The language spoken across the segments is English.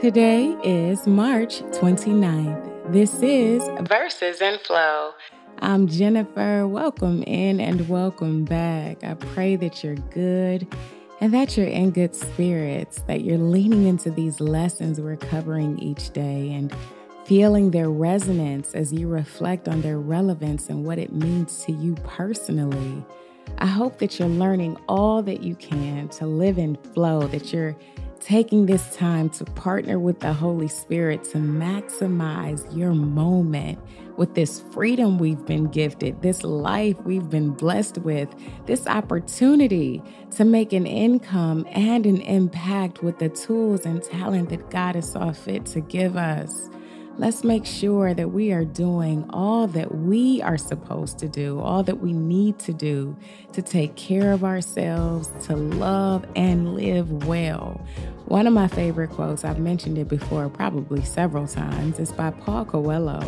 Today is March 29th. This is Verses and Flow. I'm Jennifer. Welcome in and welcome back. I pray that you're good and that you're in good spirits, that you're leaning into these lessons we're covering each day and feeling their resonance as you reflect on their relevance and what it means to you personally. I hope that you're learning all that you can to live in flow, that you're taking this time to partner with the Holy Spirit to maximize your moment with this freedom we've been gifted, this life we've been blessed with, this opportunity to make an income and an impact with the tools and talent that God has saw fit to give us. Let's make sure that we are doing all that we are supposed to do, all that we need to do to take care of ourselves, to love and live well. One of my favorite quotes, I've mentioned it before probably several times, is by Paul Coelho.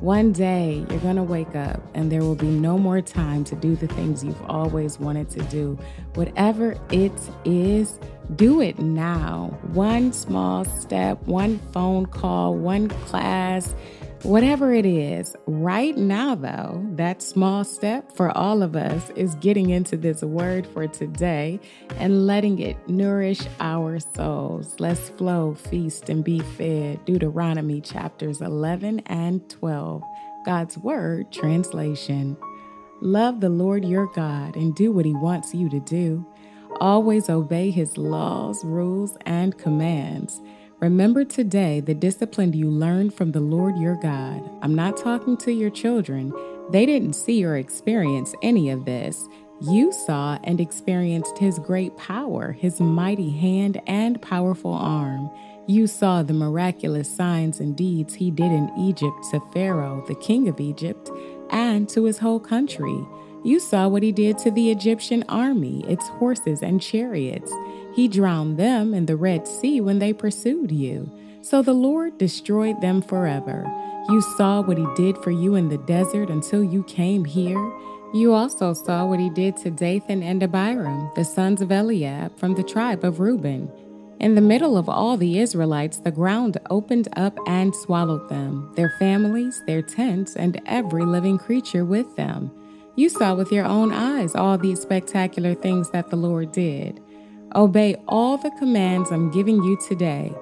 One day you're going to wake up and there will be no more time to do the things you've always wanted to do. Whatever it is, do it now. One small step, one phone call, one class, whatever it is. Right now, though, that small step for all of us is getting into this word for today and letting it nourish our souls. Let's flow, feast, and be fed. Deuteronomy chapters 11 and 12. God's Word translation. Love the Lord your God and do what He wants you to do. Always obey his laws, rules, and commands. Remember today the discipline you learned from the Lord your God. I'm not talking to your children. They didn't see or experience any of this. You saw and experienced his great power, his mighty hand, and powerful arm. You saw the miraculous signs and deeds he did in Egypt to Pharaoh, the king of Egypt, and to his whole country. You saw what he did to the Egyptian army, its horses and chariots. He drowned them in the Red Sea when they pursued you. So the Lord destroyed them forever. You saw what he did for you in the desert until you came here. You also saw what he did to Dathan and Abiram, the sons of Eliab from the tribe of Reuben. In the middle of all the Israelites, the ground opened up and swallowed them, their families, their tents, and every living creature with them. You saw with your own eyes all these spectacular things that the Lord did. Obey all the commands I'm giving you today.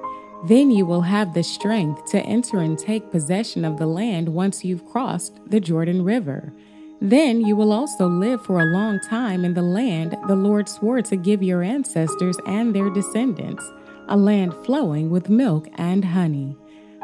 Then you will have the strength to enter and take possession of the land once you've crossed the Jordan River. Then you will also live for a long time in the land the Lord swore to give your ancestors and their descendants, a land flowing with milk and honey.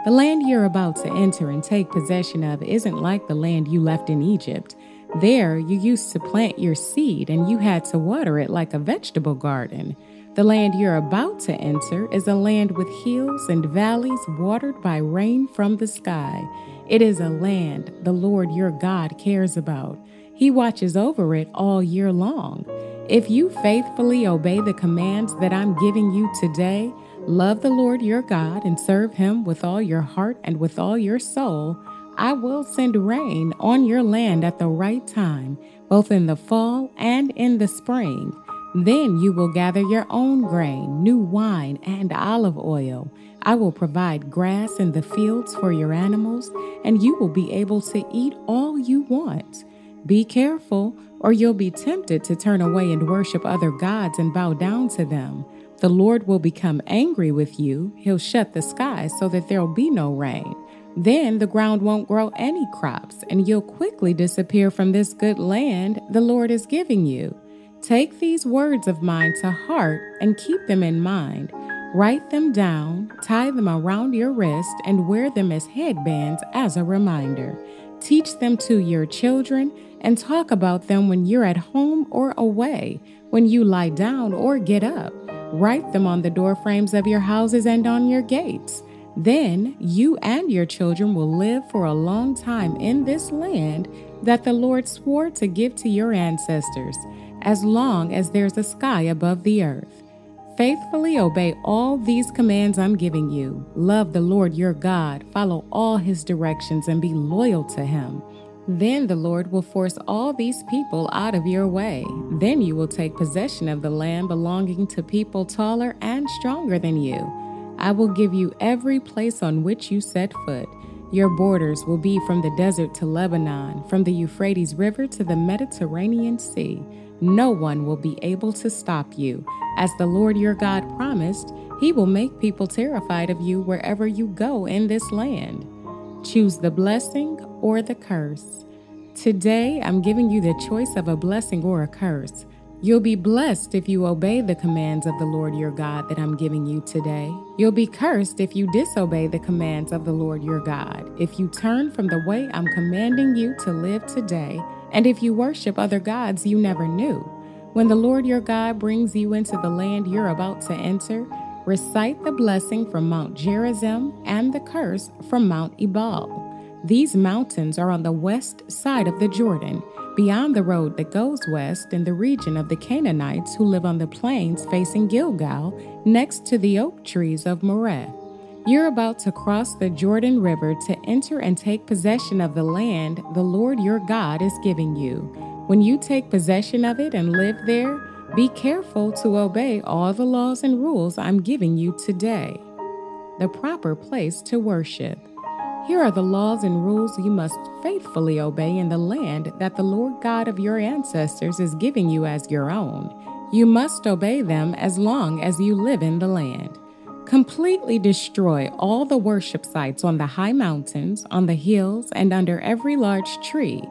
The land you're about to enter and take possession of isn't like the land you left in Egypt. There, you used to plant your seed and you had to water it like a vegetable garden. The land you're about to enter is a land with hills and valleys watered by rain from the sky. It is a land the Lord your God cares about. He watches over it all year long. If you faithfully obey the commands that I'm giving you today, love the Lord your God and serve him with all your heart and with all your soul, I will send rain on your land at the right time, both in the fall and in the spring. Then you will gather your own grain, new wine, and olive oil. I will provide grass in the fields for your animals, and you will be able to eat all you want. Be careful, or you'll be tempted to turn away and worship other gods and bow down to them. The Lord will become angry with you. He'll shut the sky so that there'll be no rain. Then the ground won't grow any crops, and you'll quickly disappear from this good land the Lord is giving you. Take these words of mine to heart and keep them in mind. Write them down, tie them around your wrist, and wear them as headbands as a reminder. Teach them to your children and talk about them when you're at home or away, when you lie down or get up. Write them on the doorframes of your houses and on your gates. Then you and your children will live for a long time in this land that the Lord swore to give to your ancestors, as long as there's a sky above the earth. Faithfully obey all these commands I'm giving you. Love the Lord your God, follow all his directions, and be loyal to him. Then the Lord will force all these people out of your way. Then you will take possession of the land belonging to people taller and stronger than you. I will give you every place on which you set foot. Your borders will be from the desert to Lebanon, from the Euphrates River to the Mediterranean Sea. No one will be able to stop you. As the Lord your God promised, He will make people terrified of you wherever you go in this land. Choose the blessing or the curse. Today, I'm giving you the choice of a blessing or a curse. You'll be blessed if you obey the commands of the Lord your God that I'm giving you today. You'll be cursed if you disobey the commands of the Lord your God, if you turn from the way I'm commanding you to live today, and if you worship other gods you never knew. When the Lord your God brings you into the land you're about to enter, recite the blessing from Mount Gerizim and the curse from Mount Ebal. These mountains are on the west side of the Jordan, beyond the road that goes west in the region of the Canaanites who live on the plains facing Gilgal, next to the oak trees of Moreh. You're about to cross the Jordan River to enter and take possession of the land the Lord your God is giving you. When you take possession of it and live there, be careful to obey all the laws and rules I'm giving you today. The proper place to worship. Here are the laws and rules you must faithfully obey in the land that the Lord God of your ancestors is giving you as your own. You must obey them as long as you live in the land. Completely destroy all the worship sites on the high mountains, on the hills, and under every large tree.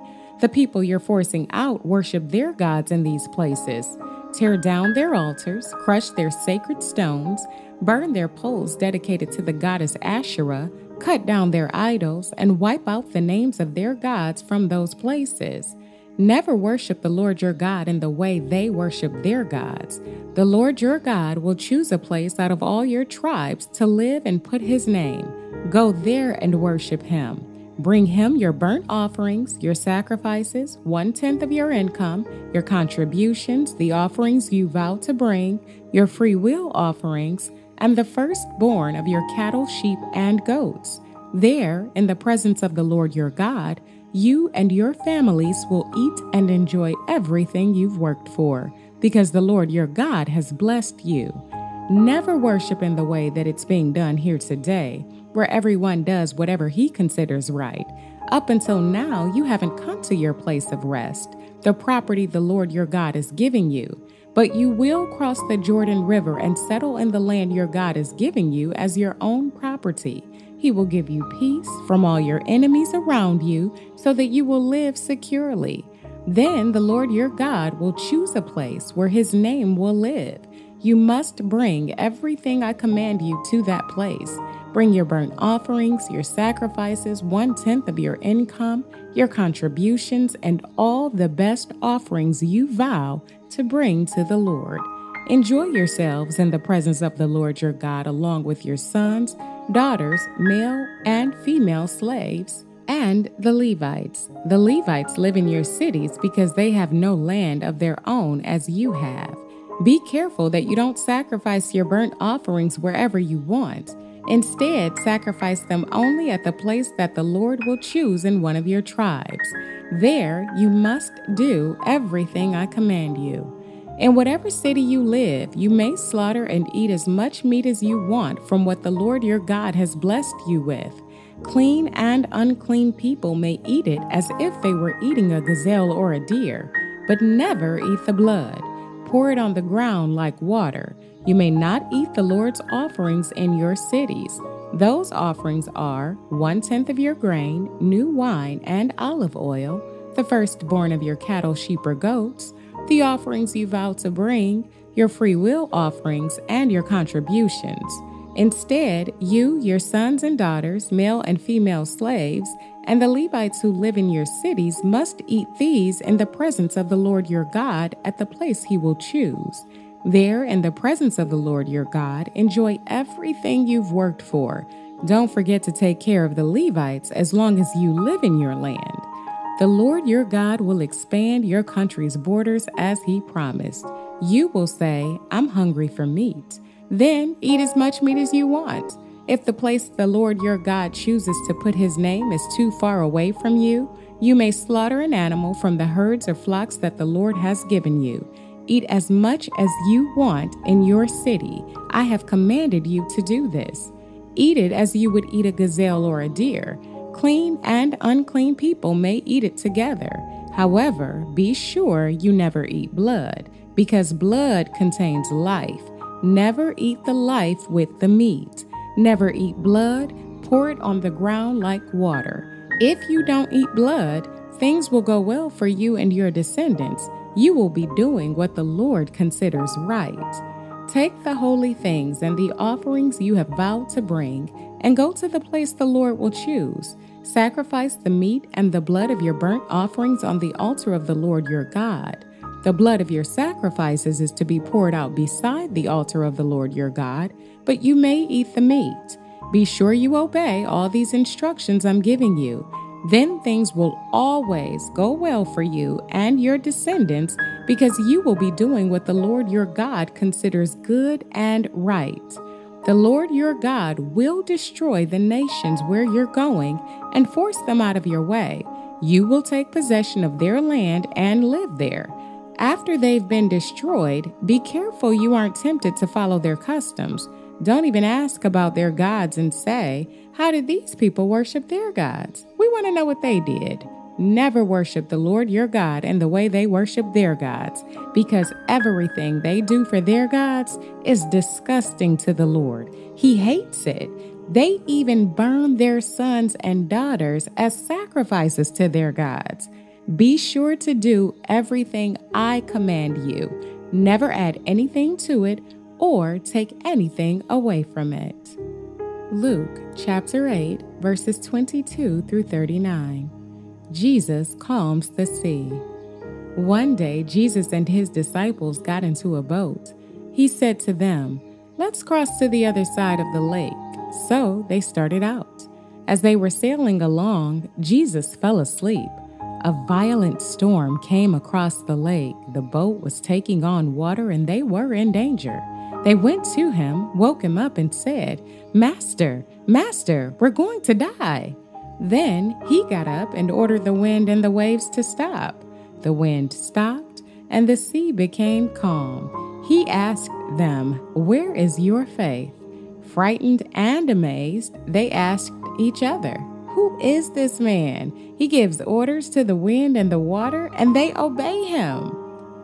The people you're forcing out worship their gods in these places. Tear down their altars, crush their sacred stones, burn their poles dedicated to the goddess Asherah, cut down their idols, and wipe out the names of their gods from those places. Never worship the Lord your God in the way they worship their gods. The Lord your God will choose a place out of all your tribes to live and put his name. Go there and worship him. Bring him your burnt offerings, your sacrifices, one tenth of your income, your contributions, the offerings you vow to bring, your free will offerings, and the firstborn of your cattle, sheep, and goats. There, in the presence of the Lord your God, you and your families will eat and enjoy everything you've worked for, because the Lord your God has blessed you. Never worship in the way that it's being done here today, where everyone does whatever he considers right. Up until now, you haven't come to your place of rest, the property the Lord your God is giving you. But you will cross the Jordan River and settle in the land your God is giving you as your own property. He will give you peace from all your enemies around you so that you will live securely. Then the Lord your God will choose a place where his name will live. You must bring everything I command you to that place. Bring your burnt offerings, your sacrifices, one tenth of your income, your contributions, and all the best offerings you vow to bring to the Lord. Enjoy yourselves in the presence of the Lord your God, along with your sons, daughters, male and female slaves, and the Levites. The Levites live in your cities because they have no land of their own as you have. Be careful that you don't sacrifice your burnt offerings wherever you want. Instead, sacrifice them only at the place that the Lord will choose in one of your tribes. There you must do everything I command you. In whatever city you live, you may slaughter and eat as much meat as you want from what the Lord your God has blessed you with. Clean and unclean people may eat it as if they were eating a gazelle or a deer, but never eat the blood. Pour it on the ground like water. You may not eat the Lord's offerings in your cities. Those offerings are one tenth of your grain, new wine, and olive oil, the firstborn of your cattle, sheep, or goats, the offerings you vow to bring, your free will offerings, and your contributions. Instead, you, your sons and daughters, male and female slaves, and the Levites who live in your cities must eat these in the presence of the Lord your God at the place he will choose. There, in the presence of the Lord your God, enjoy everything you've worked for. Don't forget to take care of the Levites as long as you live in your land. The Lord your God will expand your country's borders as he promised. You will say, I'm hungry for meat. Then eat as much meat as you want. If the place the Lord your God chooses to put his name is too far away from you, You may slaughter an animal from the herds or flocks that the Lord has given you. Eat as much as you want in your city. I have commanded you to do this. Eat it as you would eat a gazelle or a deer. Clean and unclean people may eat it together. However, be sure you never eat blood, because blood contains life. Never eat the life with the meat. Never eat blood, pour it on the ground like water. If you don't eat blood, things will go well for you and your descendants you will be doing what the Lord considers right. Take the holy things and the offerings you have vowed to bring, and go to the place the Lord will choose. Sacrifice the meat and the blood of your burnt offerings on the altar of the Lord your God. The blood of your sacrifices is to be poured out beside the altar of the Lord your God, but you may eat the meat. Be sure you obey all these instructions I'm giving you then things will always go well for you and your descendants because you will be doing what the Lord your God considers good and right. The Lord your God will destroy the nations where you're going and force them out of your way. You will take possession of their land and live there. After they've been destroyed, be careful you aren't tempted to follow their customs. Don't even ask about their gods and say, How did these people worship their gods? We want to know what they did. Never worship the Lord your God in the way they worship their gods, because everything they do for their gods is disgusting to the Lord. He hates it. They even burn their sons and daughters as sacrifices to their gods. Be sure to do everything I command you. Never add anything to it or take anything away from it. Luke chapter 8, verses 22 through 39. Jesus calms the sea. One day, Jesus and his disciples got into a boat. He said to them, Let's cross to the other side of the lake. So they started out. As they were sailing along, Jesus fell asleep. A violent storm came across the lake. The boat was taking on water and they were in danger. They went to him, woke him up, and said, Master, Master, we're going to die. Then he got up and ordered the wind and the waves to stop. The wind stopped, and the sea became calm. He asked them, Where is your faith? Frightened and amazed, they asked each other, Who is this man? He gives orders to the wind and the water, and they obey him.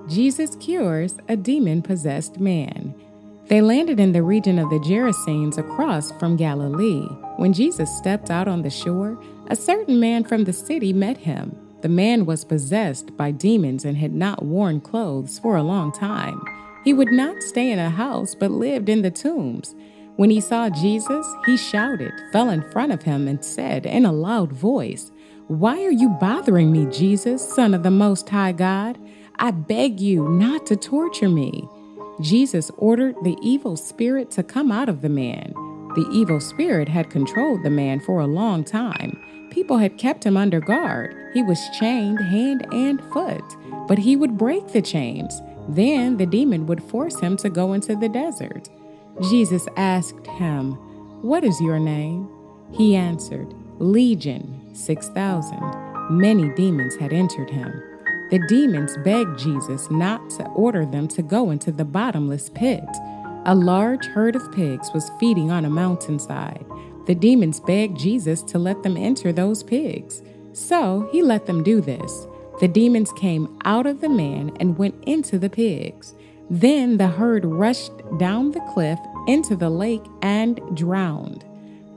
Jesus cures a demon possessed man. They landed in the region of the Gerasenes across from Galilee. When Jesus stepped out on the shore, a certain man from the city met him. The man was possessed by demons and had not worn clothes for a long time. He would not stay in a house but lived in the tombs. When he saw Jesus, he shouted, fell in front of him, and said in a loud voice, Why are you bothering me, Jesus, Son of the Most High God? I beg you not to torture me. Jesus ordered the evil spirit to come out of the man. The evil spirit had controlled the man for a long time. People had kept him under guard. He was chained hand and foot, but he would break the chains. Then the demon would force him to go into the desert. Jesus asked him, What is your name? He answered, Legion, 6,000. Many demons had entered him. The demons begged Jesus not to order them to go into the bottomless pit. A large herd of pigs was feeding on a mountainside. The demons begged Jesus to let them enter those pigs. So he let them do this. The demons came out of the man and went into the pigs. Then the herd rushed down the cliff into the lake and drowned.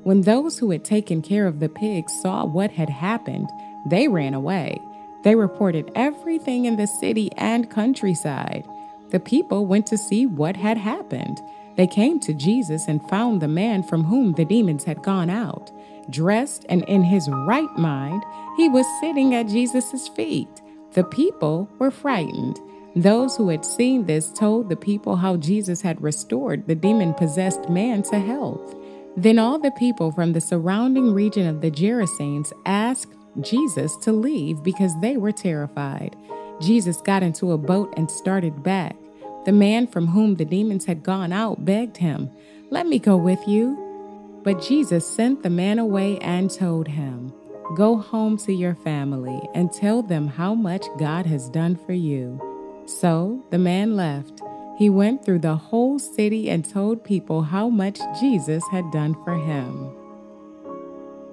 When those who had taken care of the pigs saw what had happened, they ran away. They reported everything in the city and countryside. The people went to see what had happened. They came to Jesus and found the man from whom the demons had gone out. Dressed and in his right mind, he was sitting at Jesus' feet. The people were frightened. Those who had seen this told the people how Jesus had restored the demon possessed man to health. Then all the people from the surrounding region of the Gerasenes asked Jesus to leave because they were terrified. Jesus got into a boat and started back. The man from whom the demons had gone out begged him, Let me go with you. But Jesus sent the man away and told him, Go home to your family and tell them how much God has done for you. So the man left. He went through the whole city and told people how much Jesus had done for him.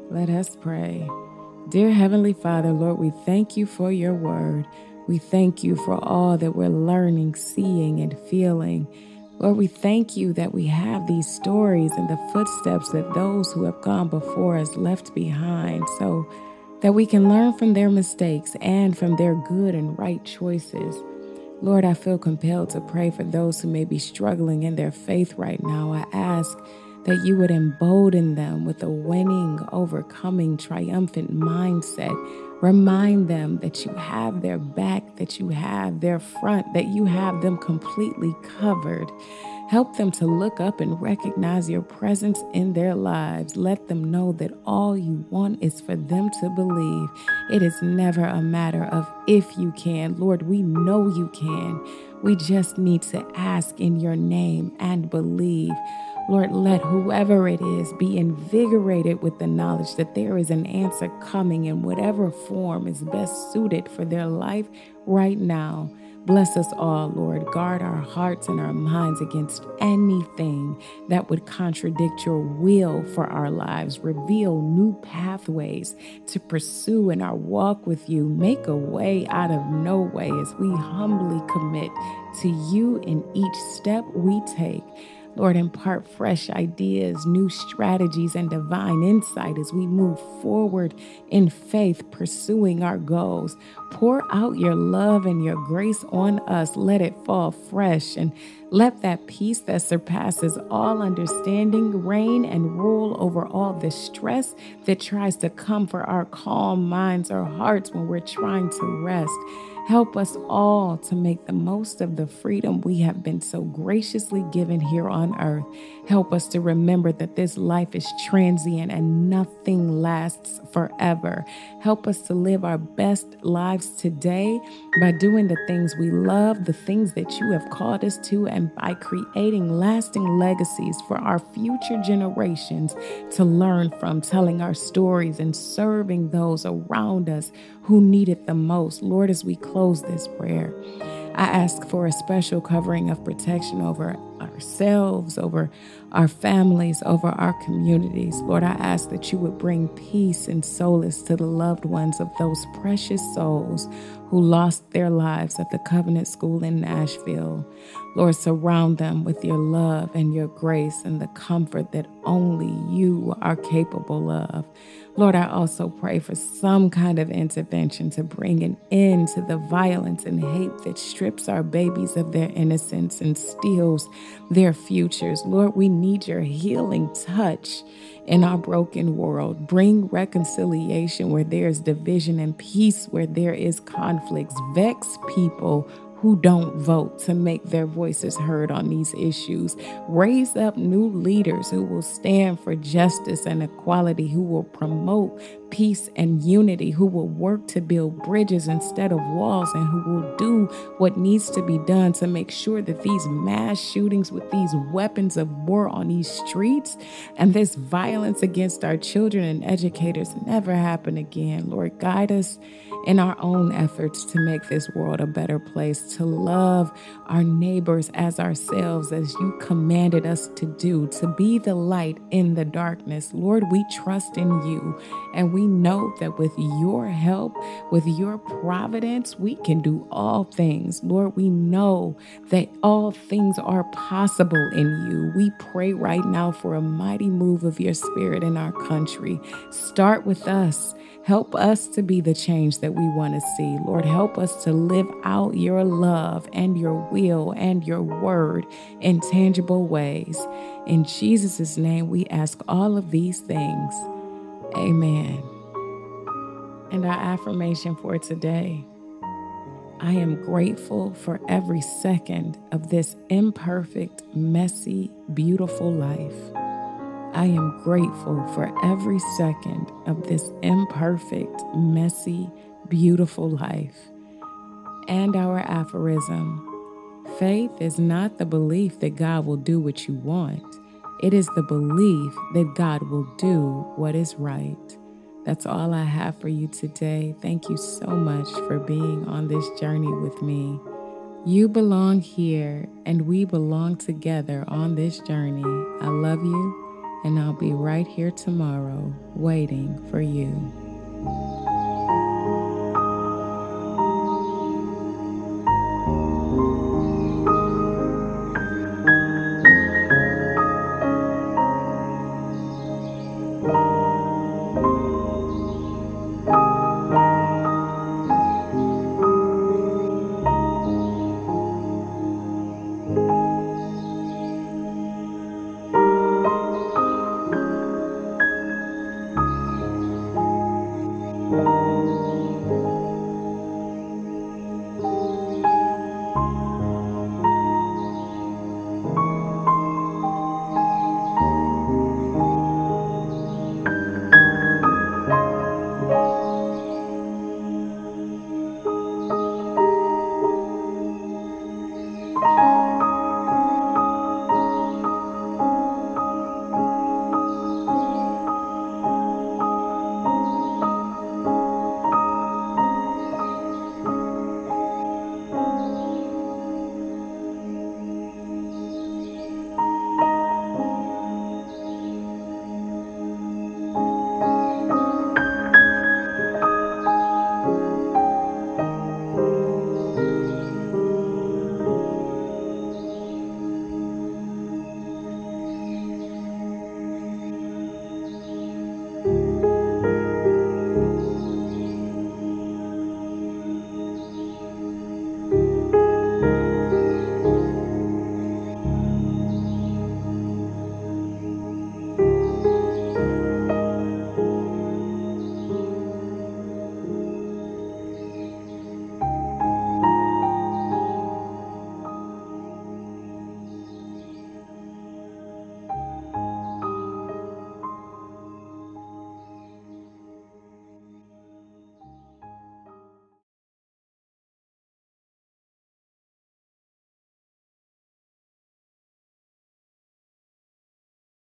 Let us pray. Dear Heavenly Father, Lord, we thank you for your word. We thank you for all that we're learning, seeing, and feeling. Lord, we thank you that we have these stories and the footsteps that those who have gone before us left behind so that we can learn from their mistakes and from their good and right choices. Lord, I feel compelled to pray for those who may be struggling in their faith right now. I ask that you would embolden them with a winning, overcoming, triumphant mindset Remind them that you have their back, that you have their front, that you have them completely covered. Help them to look up and recognize your presence in their lives. Let them know that all you want is for them to believe. It is never a matter of if you can. Lord, we know you can. We just need to ask in your name and believe. Lord, let whoever it is be invigorated with the knowledge that there is an answer coming in whatever form is best suited for their life right now. Bless us all, Lord. Guard our hearts and our minds against anything that would contradict your will for our lives. Reveal new pathways to pursue in our walk with you. Make a way out of no way as we humbly commit to you in each step we take. Lord, impart fresh ideas, new strategies, and divine insight as we move forward in faith, pursuing our goals. Pour out your love and your grace on us. Let it fall fresh and let that peace that surpasses all understanding reign and rule over all the stress that tries to come for our calm minds or hearts when we're trying to rest. Help us all to make the most of the freedom we have been so graciously given here on earth. Help us to remember that this life is transient and nothing lasts forever. Help us to live our best lives today by doing the things we love, the things that you have called us to, and by creating lasting legacies for our future generations to learn from, telling our stories and serving those around us who need it the most. Lord, as we close this prayer, I ask for a special covering of protection over ourselves, over our families, over our communities. Lord, I ask that you would bring peace and solace to the loved ones of those precious souls who lost their lives at the Covenant School in Nashville. Lord, surround them with your love and your grace and the comfort that only you are capable of. Lord, I also pray for some kind of intervention to bring an end to the violence and hate that strips our babies of their innocence and steals their futures. Lord, we need your healing touch in our broken world. Bring reconciliation where there is division and peace where there is conflicts. Vex people who don't vote to make their voices heard on these issues. Raise up new leaders who will stand for justice and equality, who will promote peace and unity, who will work to build bridges instead of walls, and who will do what needs to be done to make sure that these mass shootings with these weapons of war on these streets and this violence against our children and educators never happen again. Lord, guide us in our own efforts to make this world a better place, to love our neighbors as ourselves, as you commanded us to do, to be the light in the darkness. Lord, we trust in you and we know that with your help, with your providence, we can do all things. Lord, we know that all things are possible in you. We pray right now for a mighty move of your spirit in our country. Start with us. Help us to be the change that we want to see. Lord, help us to live out your love and your will and your word in tangible ways. In Jesus' name, we ask all of these things. Amen. And our affirmation for today I am grateful for every second of this imperfect, messy, beautiful life. I am grateful for every second of this imperfect, messy, beautiful life. And our aphorism faith is not the belief that God will do what you want, it is the belief that God will do what is right. That's all I have for you today. Thank you so much for being on this journey with me. You belong here, and we belong together on this journey. I love you, and I'll be right here tomorrow waiting for you.